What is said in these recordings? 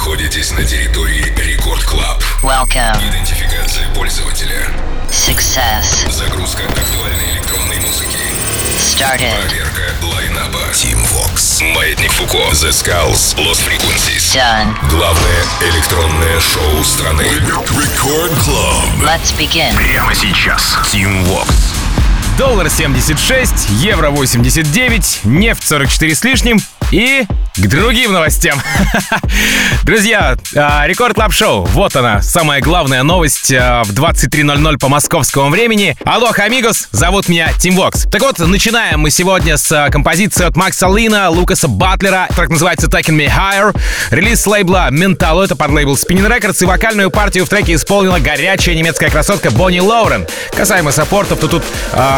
находитесь на территории Record Club. Welcome. Идентификация пользователя. Success. Загрузка актуальной электронной музыки. Started. Проверка лайнапа. Tim Vox. Маятник Фуко. The Skulls. Lost Frequencies. Done. Главное электронное шоу страны. Record Club. Let's begin. Прямо сейчас. Tim Vox. Доллар 76, евро 89, нефть 44 с лишним и к другим новостям. Друзья, а, Record Club Show. Вот она, самая главная новость а, в 23.00 по московскому времени. Алло, amigos, зовут меня Tim Vox. Так вот, начинаем мы сегодня с а, композиции от Макса Лина, Лукаса Батлера. Трек называется Taking Me Higher. Релиз лейбла Mentalo, это подлейбл Spinnin' Records. И вокальную партию в треке исполнила горячая немецкая красотка Бонни Лоурен. Касаемо саппортов, то тут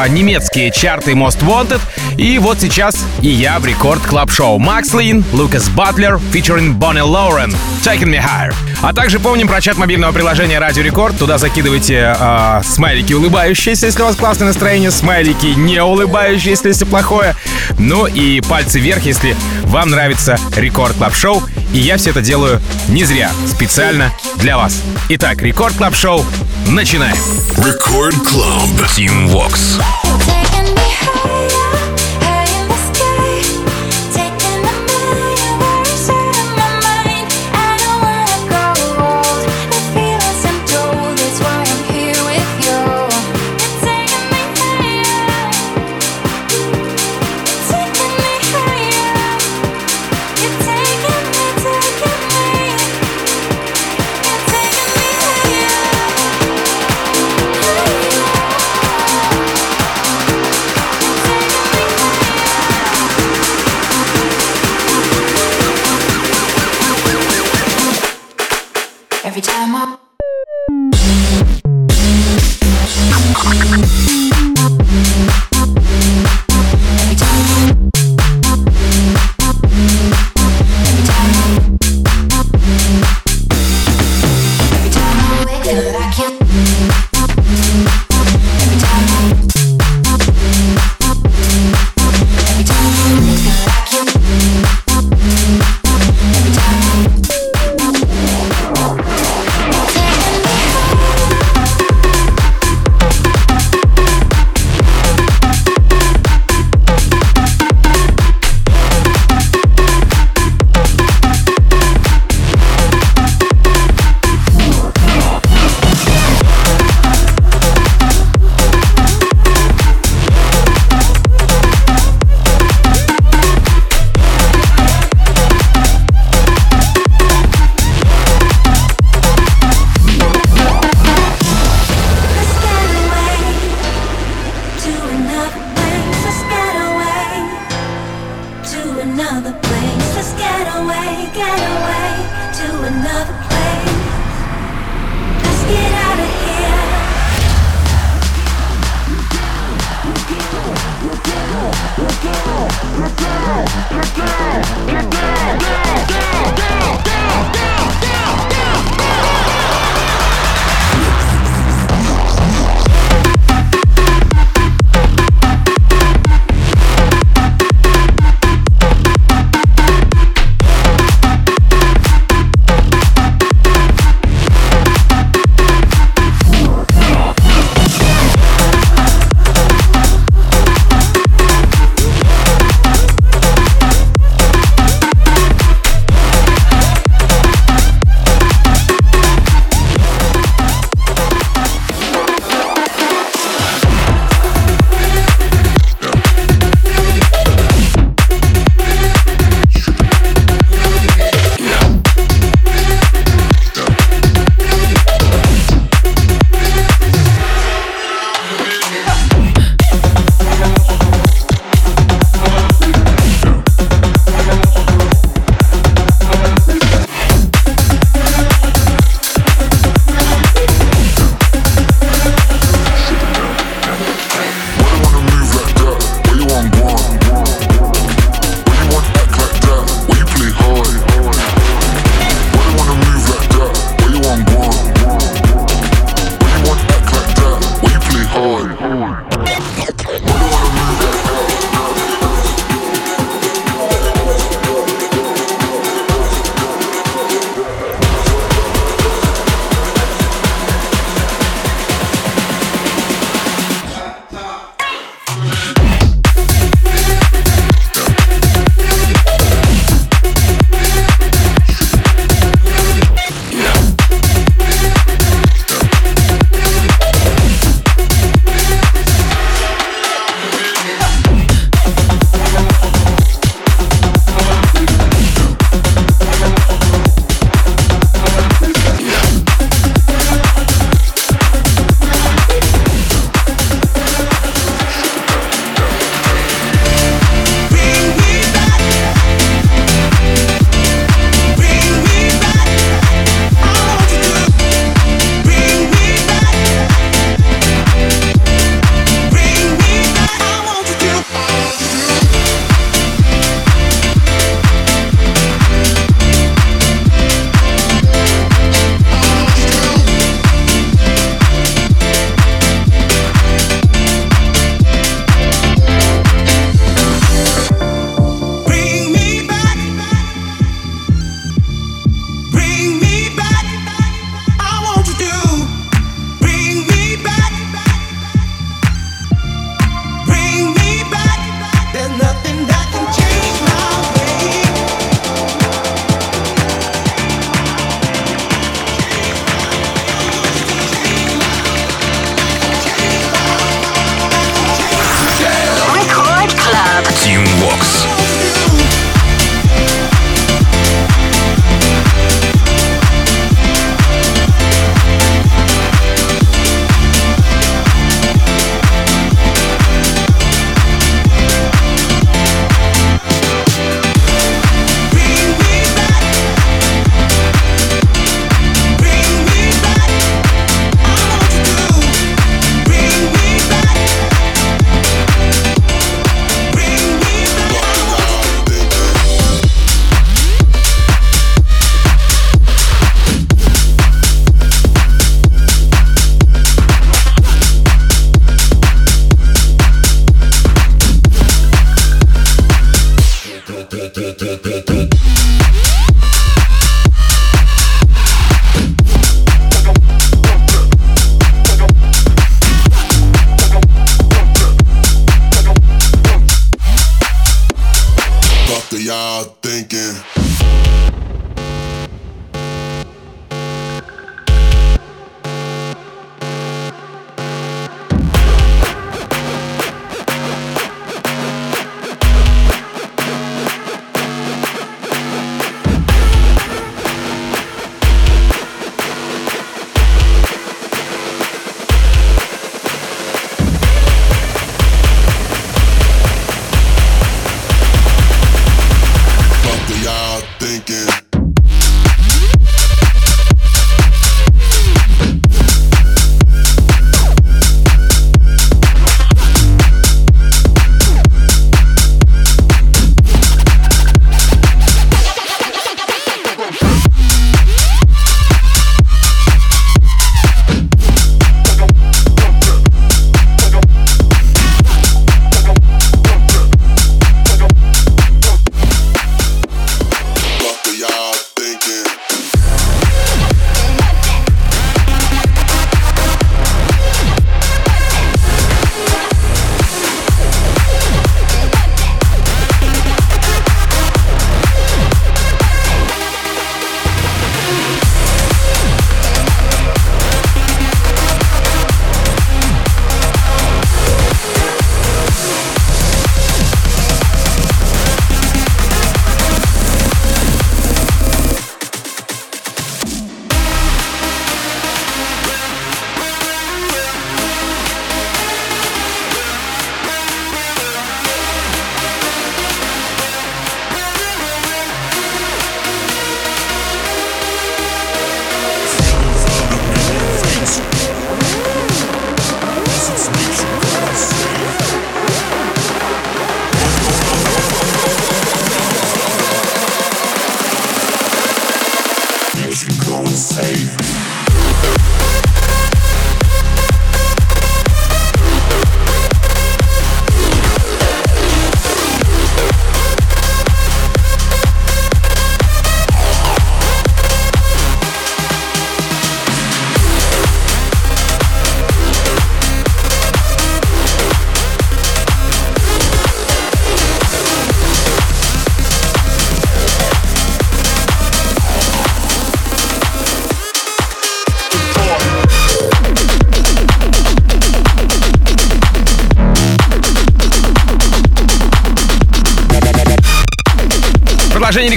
немецкие чарты Most Wanted. И вот сейчас и я в Record Club Show. Макс Лин, Лукас Батлер, featuring Бонни Лоурен. Taking Me Higher. А также помним про чат мобильного приложения Радио Рекорд. Туда закидывайте э, смайлики улыбающиеся, если у вас классное настроение, смайлики не улыбающиеся, если плохое. Ну и пальцы вверх, если вам нравится Record Club Show. И я все это делаю не зря, специально для вас. Итак, Record Club Show. Начинаем. Рекорд Клаб. Team Vox. Every time I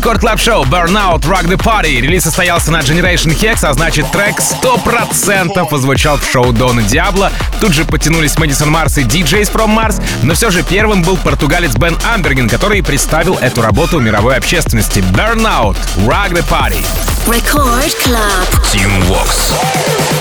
рекорд клаб шоу Burnout Rock the Party. Релиз состоялся на Generation Hex, а значит трек 100% позвучал в шоу Дона Диабло. Тут же потянулись Мэдисон Марс и DJs from Mars, но все же первым был португалец Бен Амберген, который представил эту работу мировой общественности. Burnout Rock the Party. Record Club. Team Vox.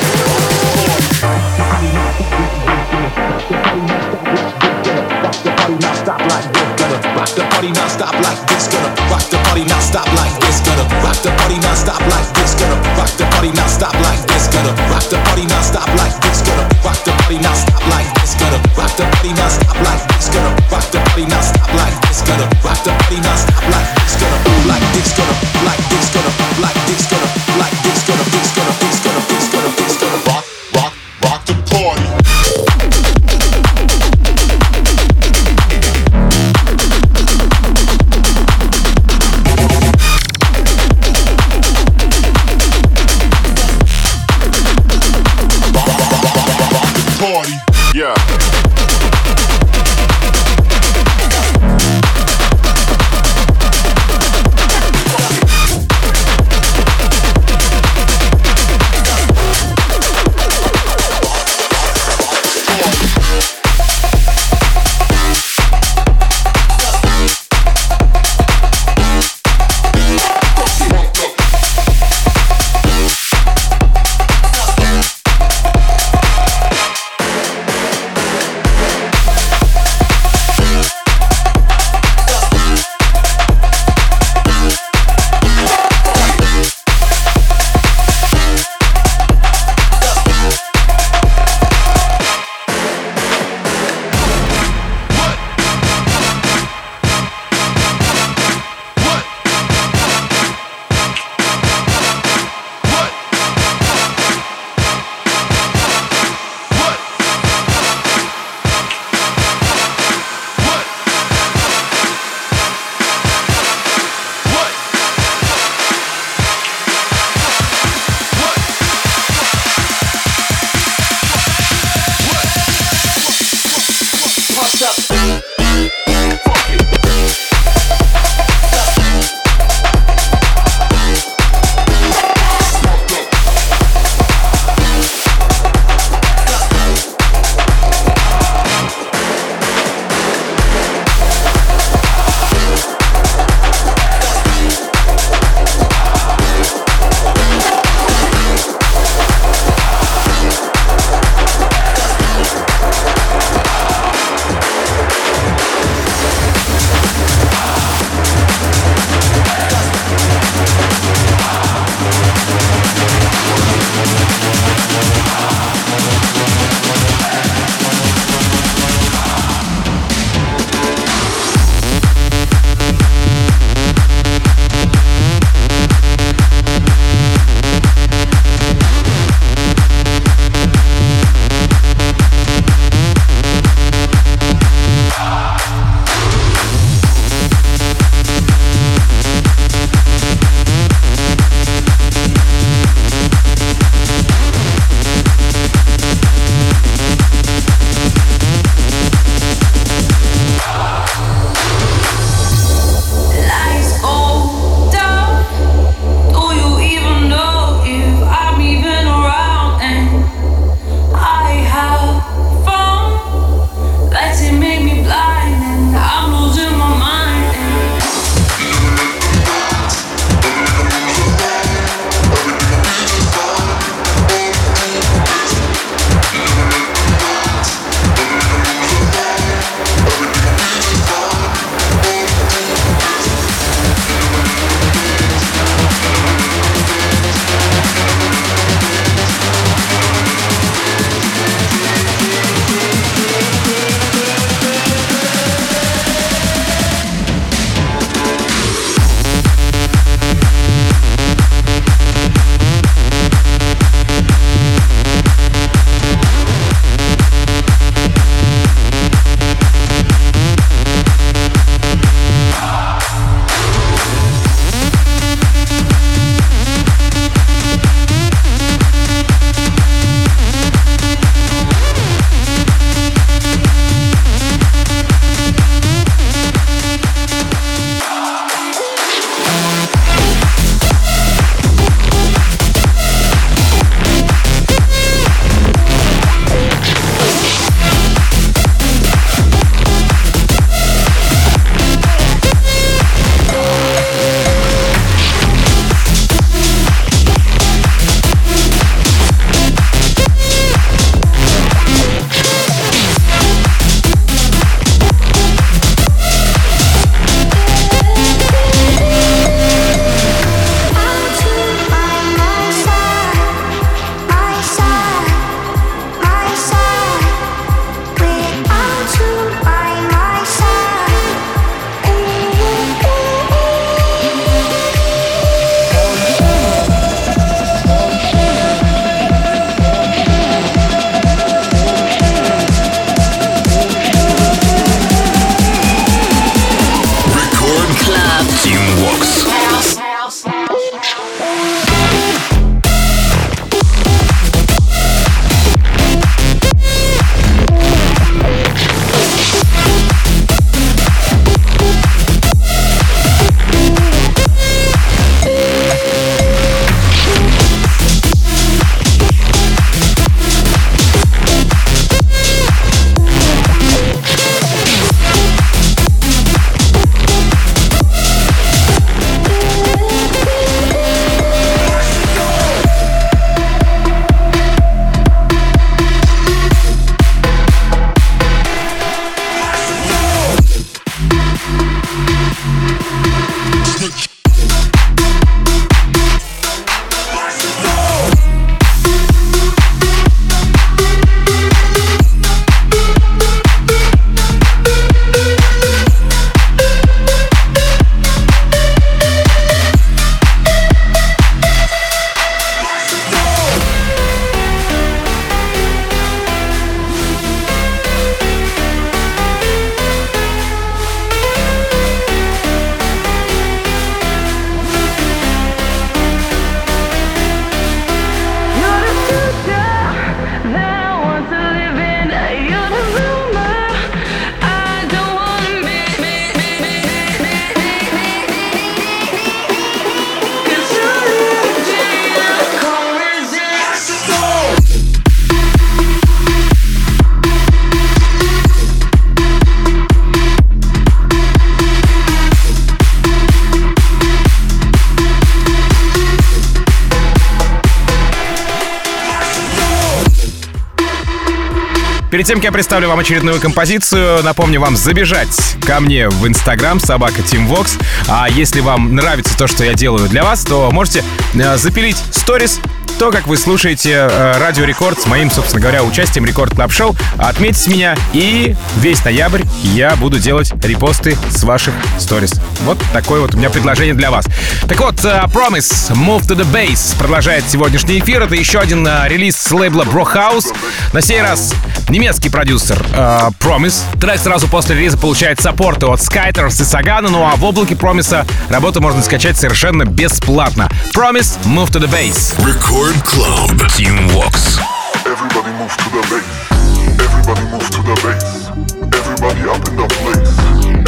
Перед тем, как я представлю вам очередную композицию, напомню вам забежать ко мне в Инстаграм, собака Tim Vox. А если вам нравится то, что я делаю для вас, то можете э, запилить сторис то, как вы слушаете э, Радио Рекорд с моим, собственно говоря, участием Record Club Show. Отметьте меня, и весь ноябрь я буду делать репосты с ваших сторис. Вот такое вот у меня предложение для вас. Так вот, э, Promise, Move to the Bass продолжает сегодняшний эфир. Это еще один релиз с лейбла Brohouse. На сей раз немецкий продюсер э, Promise. Трек сразу после релиза получает саппорты от Skyters и Сагана, ну а в облаке Promise работу можно скачать совершенно бесплатно. Promise, Move to the Base. Record Club. Team Vox. Everybody move to the bass. Everybody move to the bass. Everybody up in the place.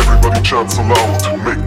Everybody chant so loud. Make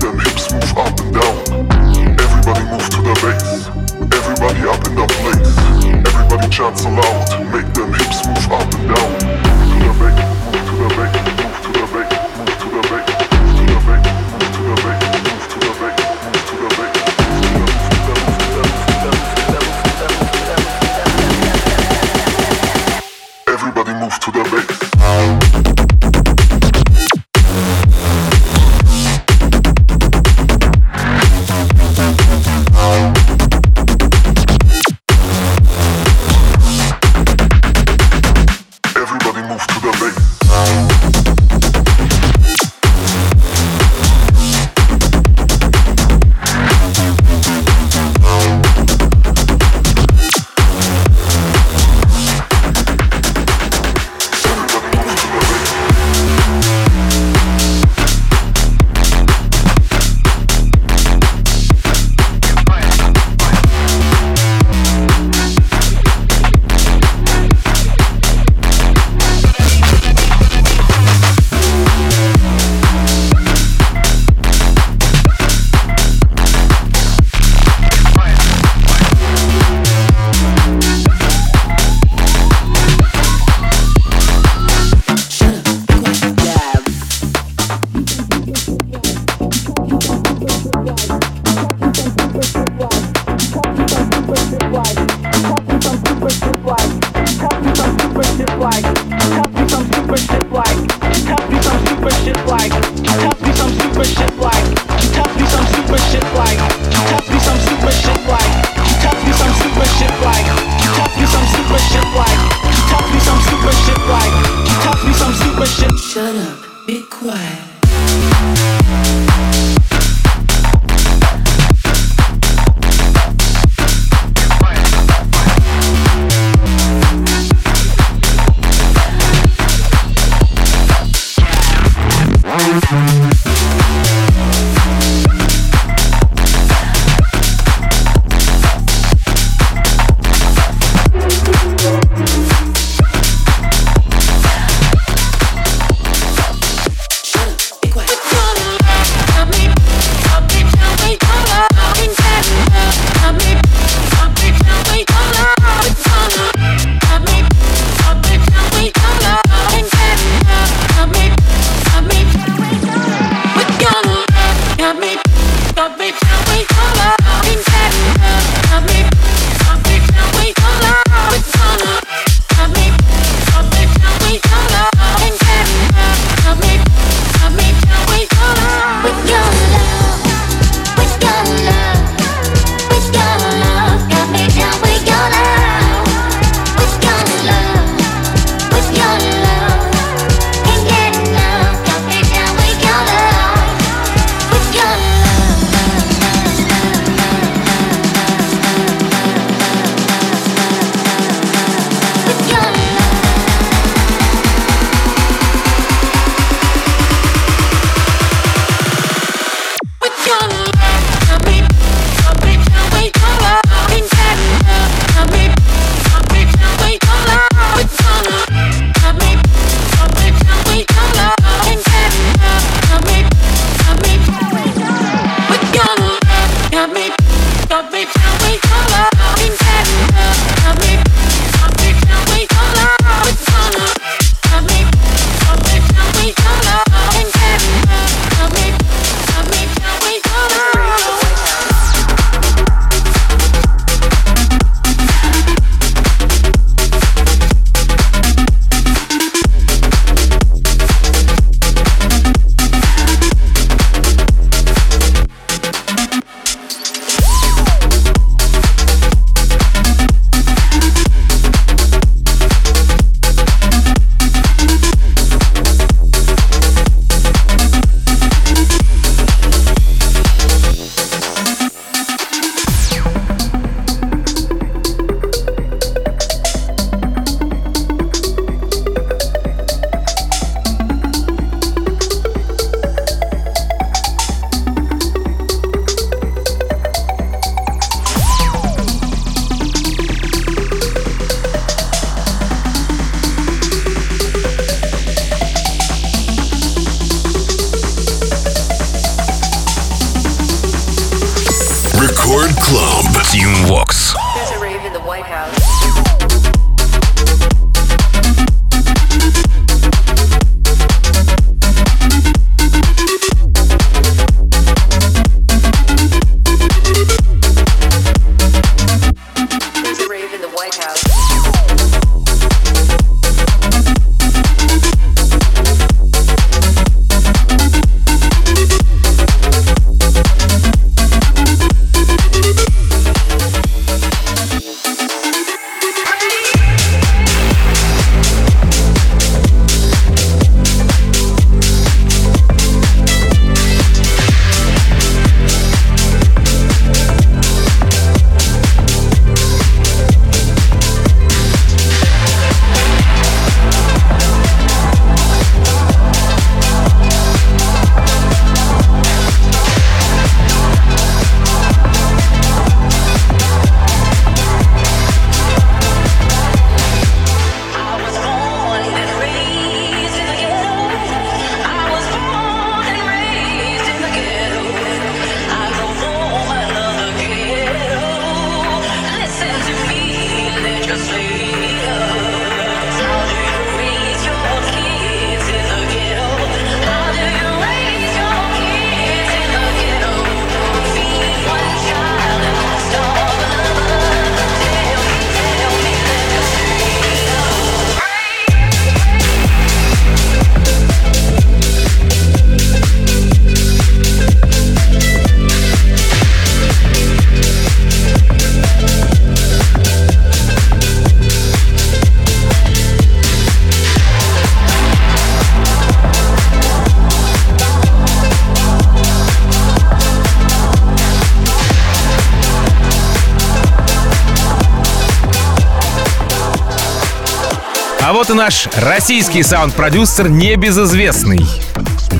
вот и наш российский саунд-продюсер небезызвестный.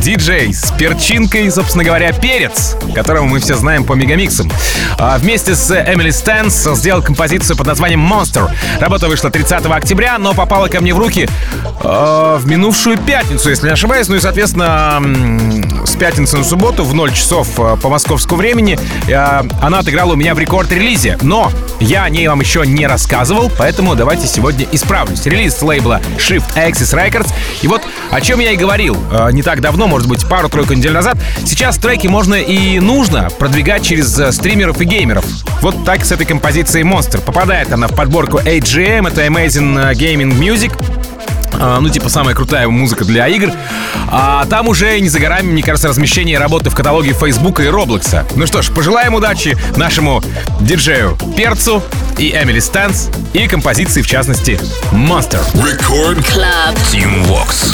Диджей с перчинкой, собственно говоря, перец, которого мы все знаем по мегамиксам. А вместе с Эмили Стэнс сделал композицию под названием Monster. Работа вышла 30 октября, но попала ко мне в руки э, в минувшую пятницу, если не ошибаюсь. Ну и, соответственно, с пятницы на субботу в 0 часов э, по московскому времени э, она отыграла у меня в рекорд-релизе. Но я о ней вам еще не рассказывал, поэтому давайте сегодня исправлюсь. Релиз с лейбла Shift Axis Records. И вот о чем я и говорил э, не так давно, может быть, пару-тройку недель назад. Сейчас треки можно и нужно продвигать через стримеров и геймеров. Вот так с этой композицией Monster. Попадает она в подборку AGM, это Amazing Gaming Music. А, ну, типа, самая крутая музыка для игр. А там уже не за горами, мне кажется, размещение работы в каталоге Фейсбука и Роблокса. Ну что ж, пожелаем удачи нашему диджею Перцу и Эмили Стэнс, и композиции, в частности, Monster. Record Club. Team Vox.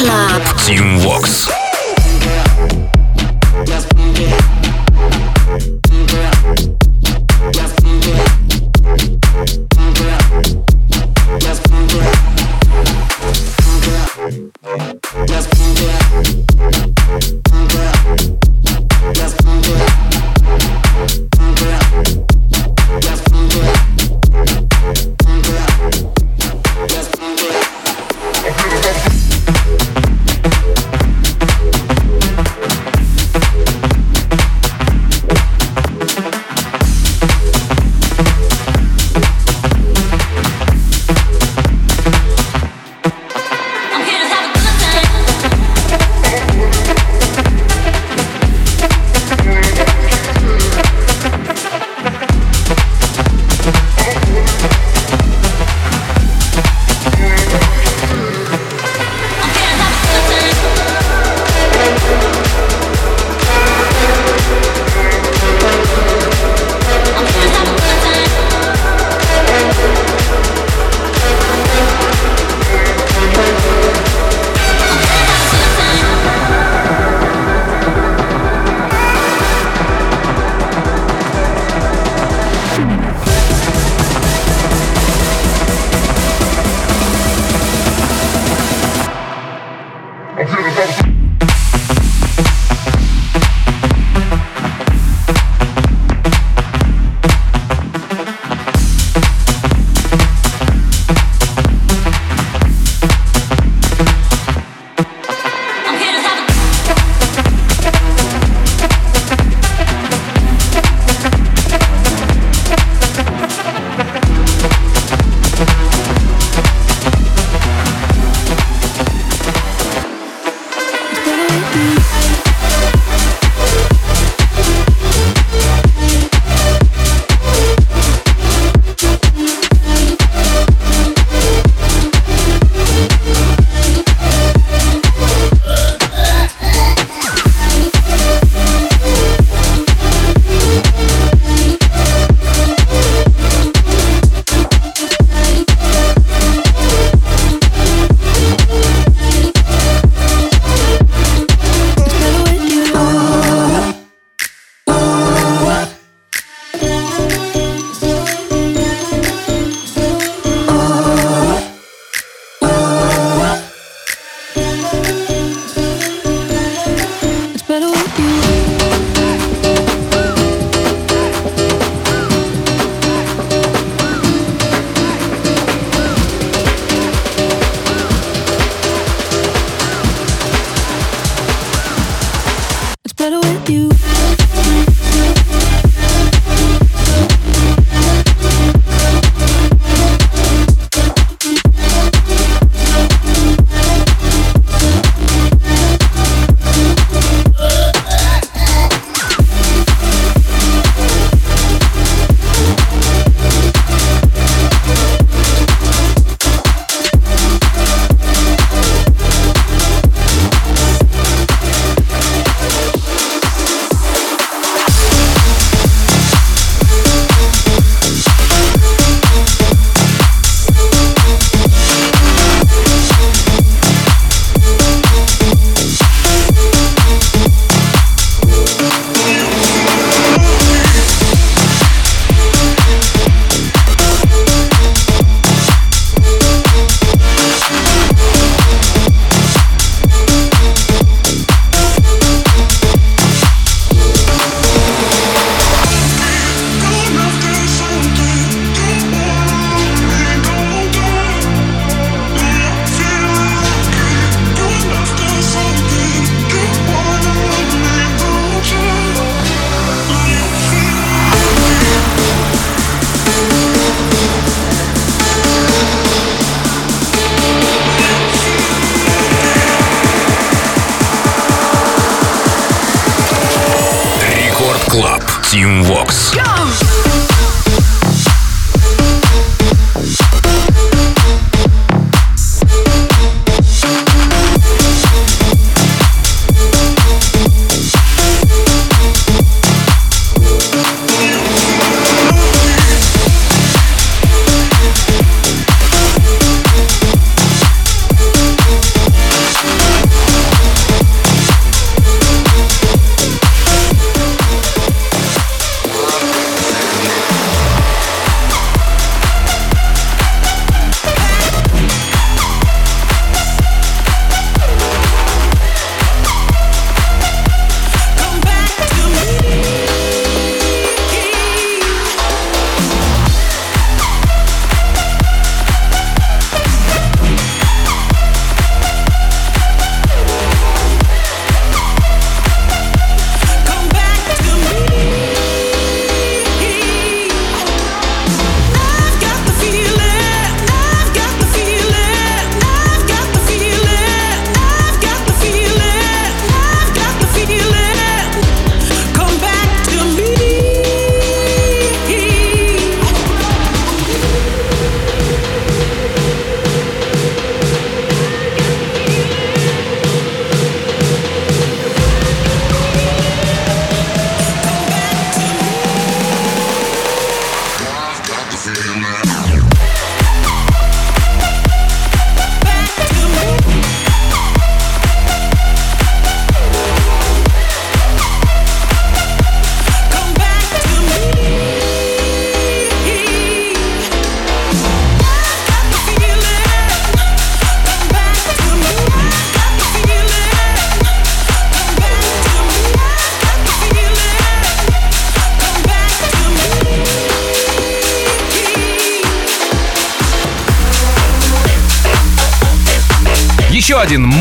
Club. Team Vox.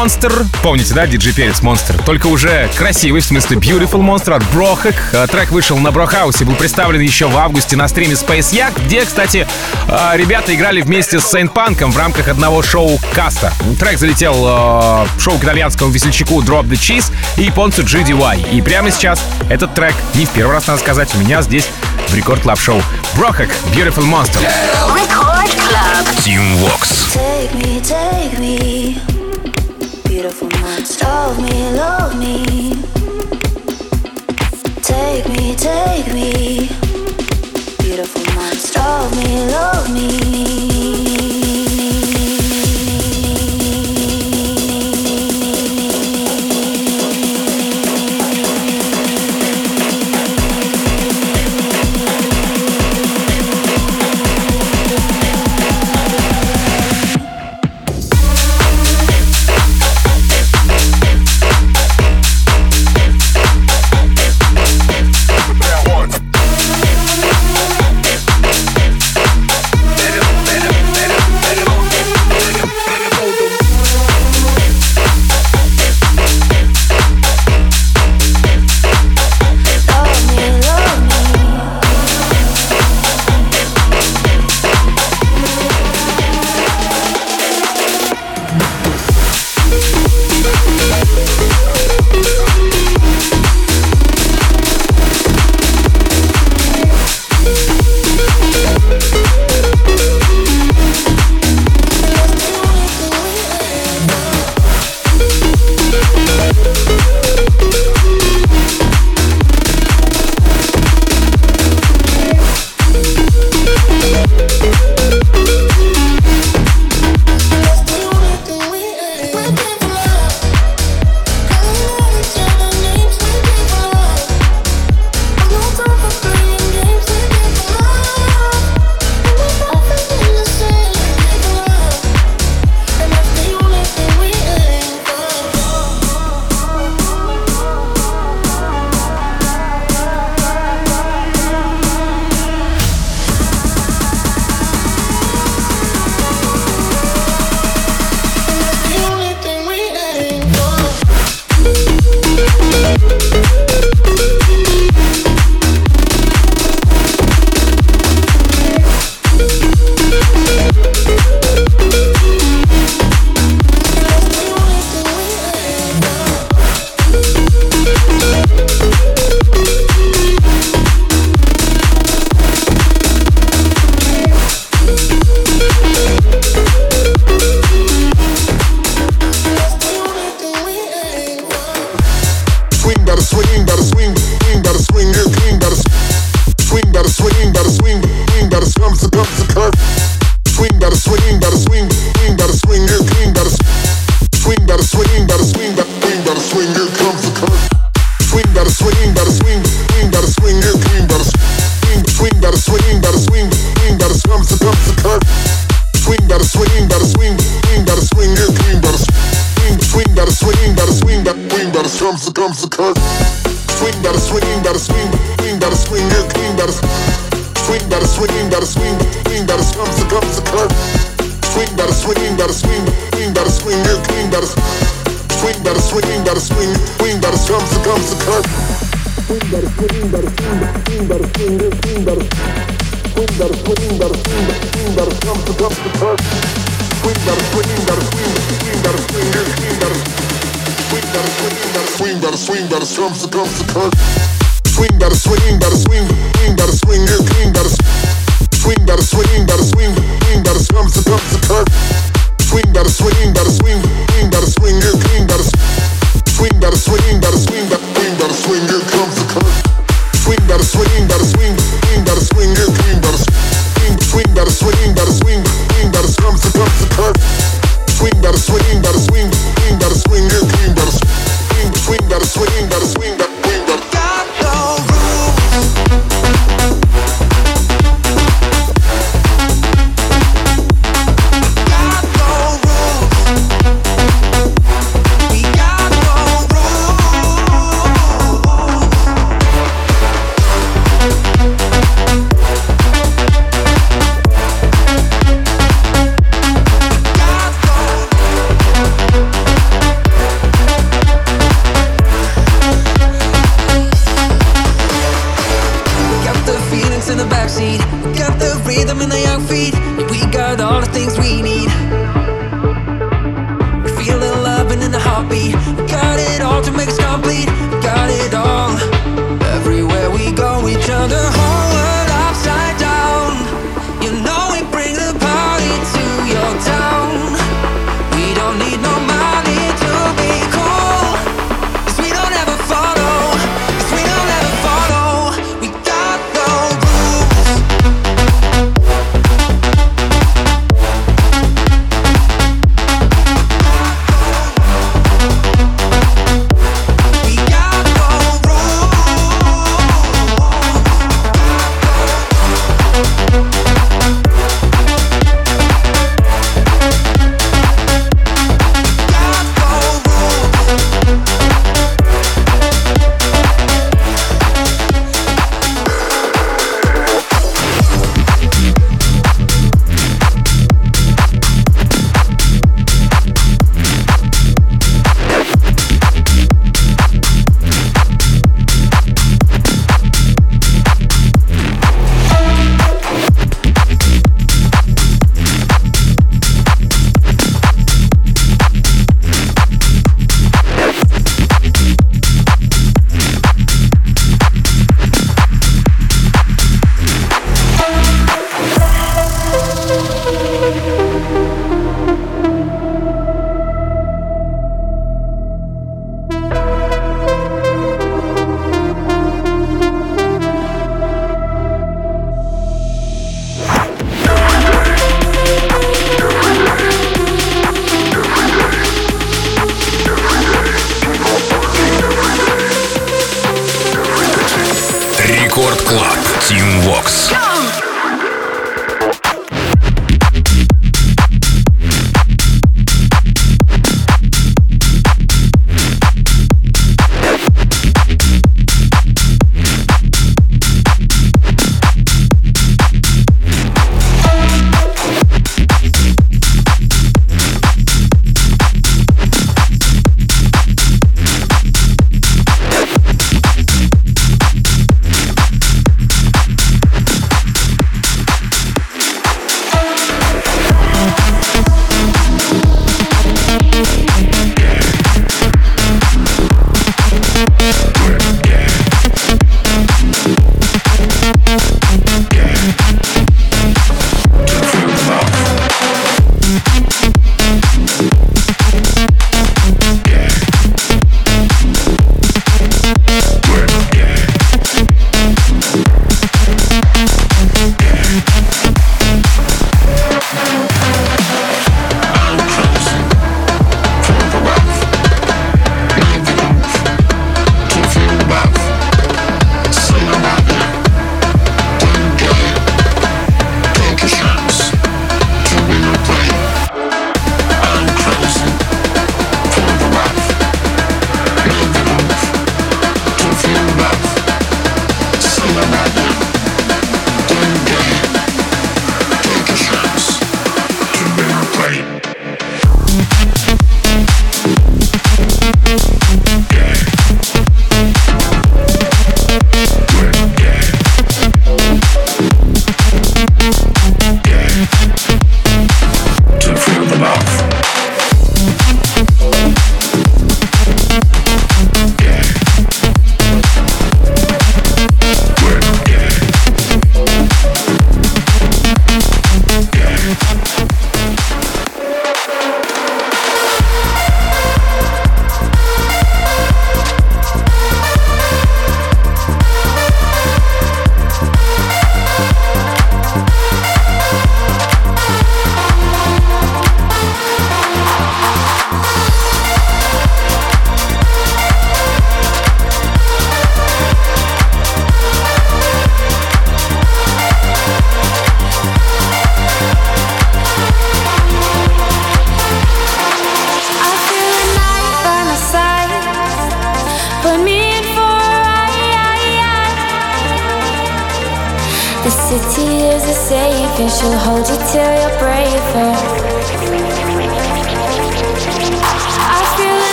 Монстр. Помните, да, диджей Перец монстр? Только уже красивый, в смысле Beautiful Monster от Brohug. Э, Трек вышел на Brohouse, был представлен еще в августе на стриме Space Yacht, где, кстати, э, ребята играли вместе с Saint Punk ом в рамках одного шоу Каста. Трек залетел э, в шоу к итальянскому весельчаку Drop the Cheese и японцу GDY. И прямо сейчас этот трек, не в первый раз, надо сказать, у меня здесь в Record Club Show. Brohug, Beautiful Monster. Record Club. Tim Vox. Take me, take me, Take me, take me, beautiful monster. Love me, love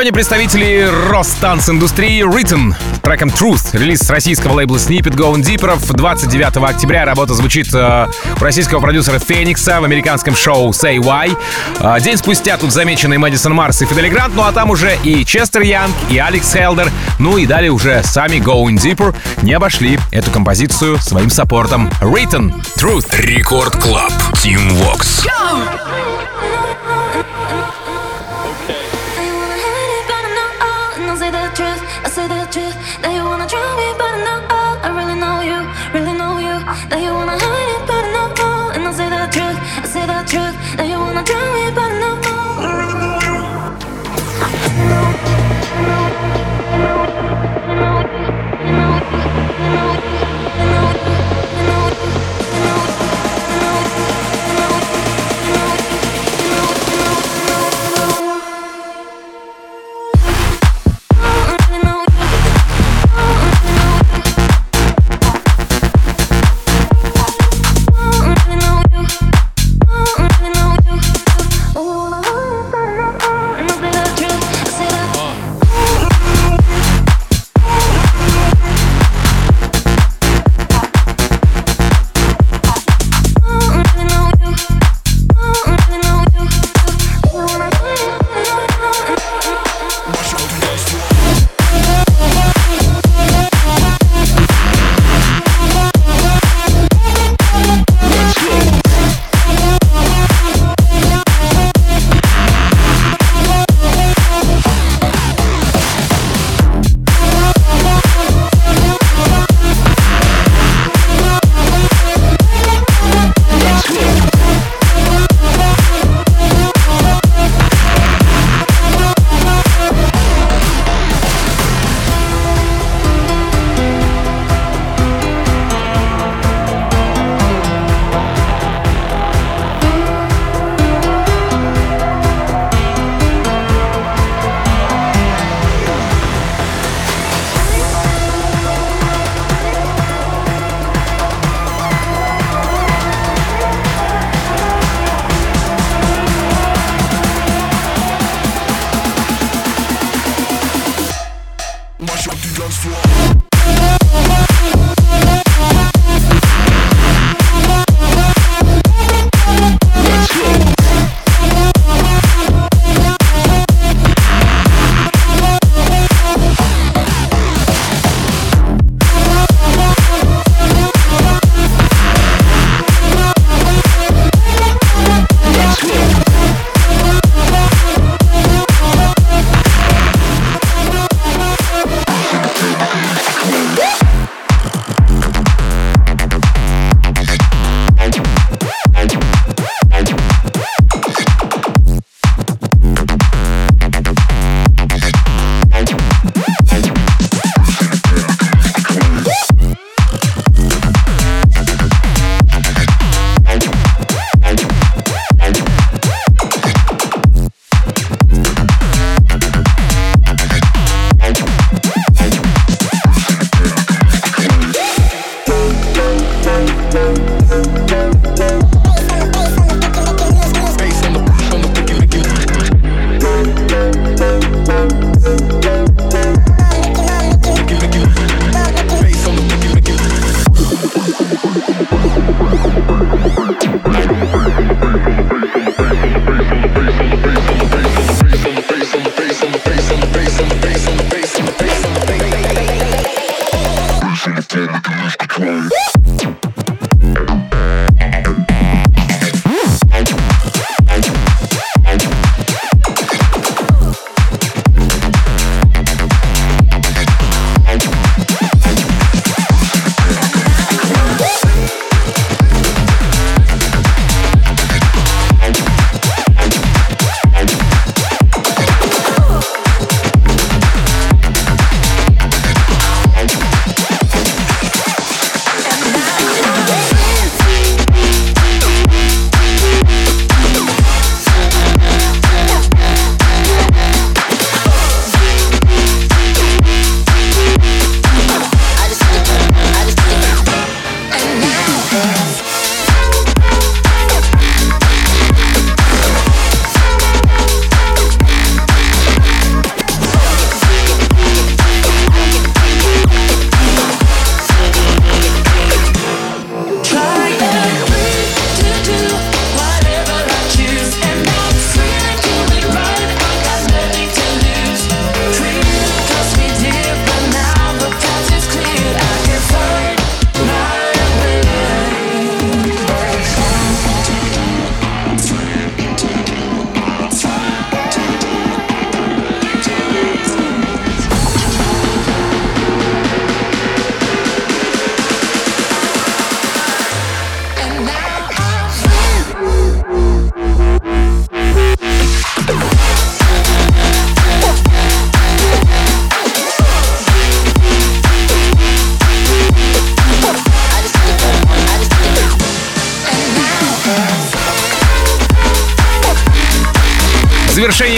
Одни представители Ростанц-индустрии Written треком Truth. Релиз с российского лейбла Snippet Going Deeper. 29 октября работа звучит э, у российского продюсера Феникса в американском шоу Say Why. Э, день спустя тут замечены Мэдисон Марс и Фидель Грант, ну а там уже и Честер Янг, и Алекс Хелдер, ну и далее уже сами Going Deeper не обошли эту композицию своим саппортом. Written Truth. Рекорд Клаб. Team Vox.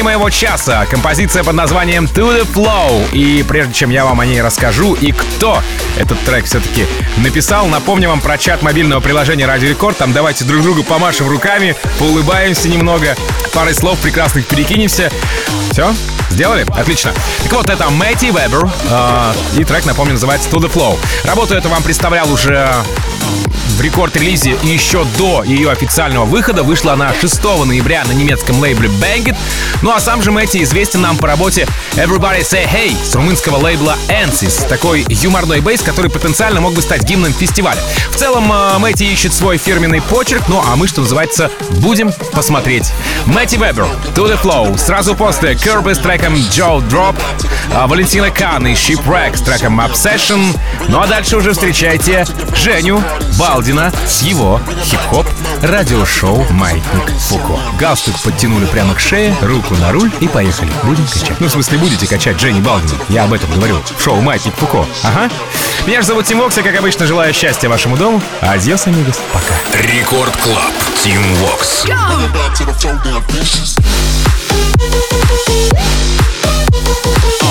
Завершении моего часа композиция под названием To The Flow. И прежде чем я вам о ней расскажу и кто этот трек все-таки написал, напомню вам про чат мобильного приложения Радио Рекорд. Там давайте друг другу помашем руками, поулыбаемся немного, парой слов прекрасных перекинемся. Все? Сделали? Отлично. Так вот, это Мэтти Вебер. э, и трек, напомню, называется To The Flow. Работу эту вам представлял уже в рекорд-релизе еще до ее официального выхода. Вышла она 6 ноября на немецком лейбле Bangit. Ну а сам же Мэтти известен нам по работе Everybody Say Hey с румынского лейбла Ansys. Такой юморной бейс, который потенциально мог бы стать гимном фестиваля. В целом, э, Мэтти ищет свой фирменный почерк, ну а мы, что называется, будем посмотреть. Мэтти Вебер, To The Flow. Сразу после Kirby с треком Joe Drop, Валентина Кан и Shipwreck с треком Obsession. Ну а дальше уже встречайте Женю Балдина с его хип-хоп радиошоу «Маятник Фуко». Галстук подтянули прямо к шее, руку на руль и поехали. Будем качать. Ну, в смысле, будете качать Женни Балдина. Я об этом говорю. Шоу «Маятник Фуко». Ага. Меня же зовут Тим Вокс, я, как обычно, желаю счастья вашему дому. Adiós, amigos. Пока. Record Club. Тим Вокс. Back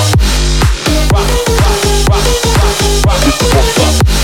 Fuck up.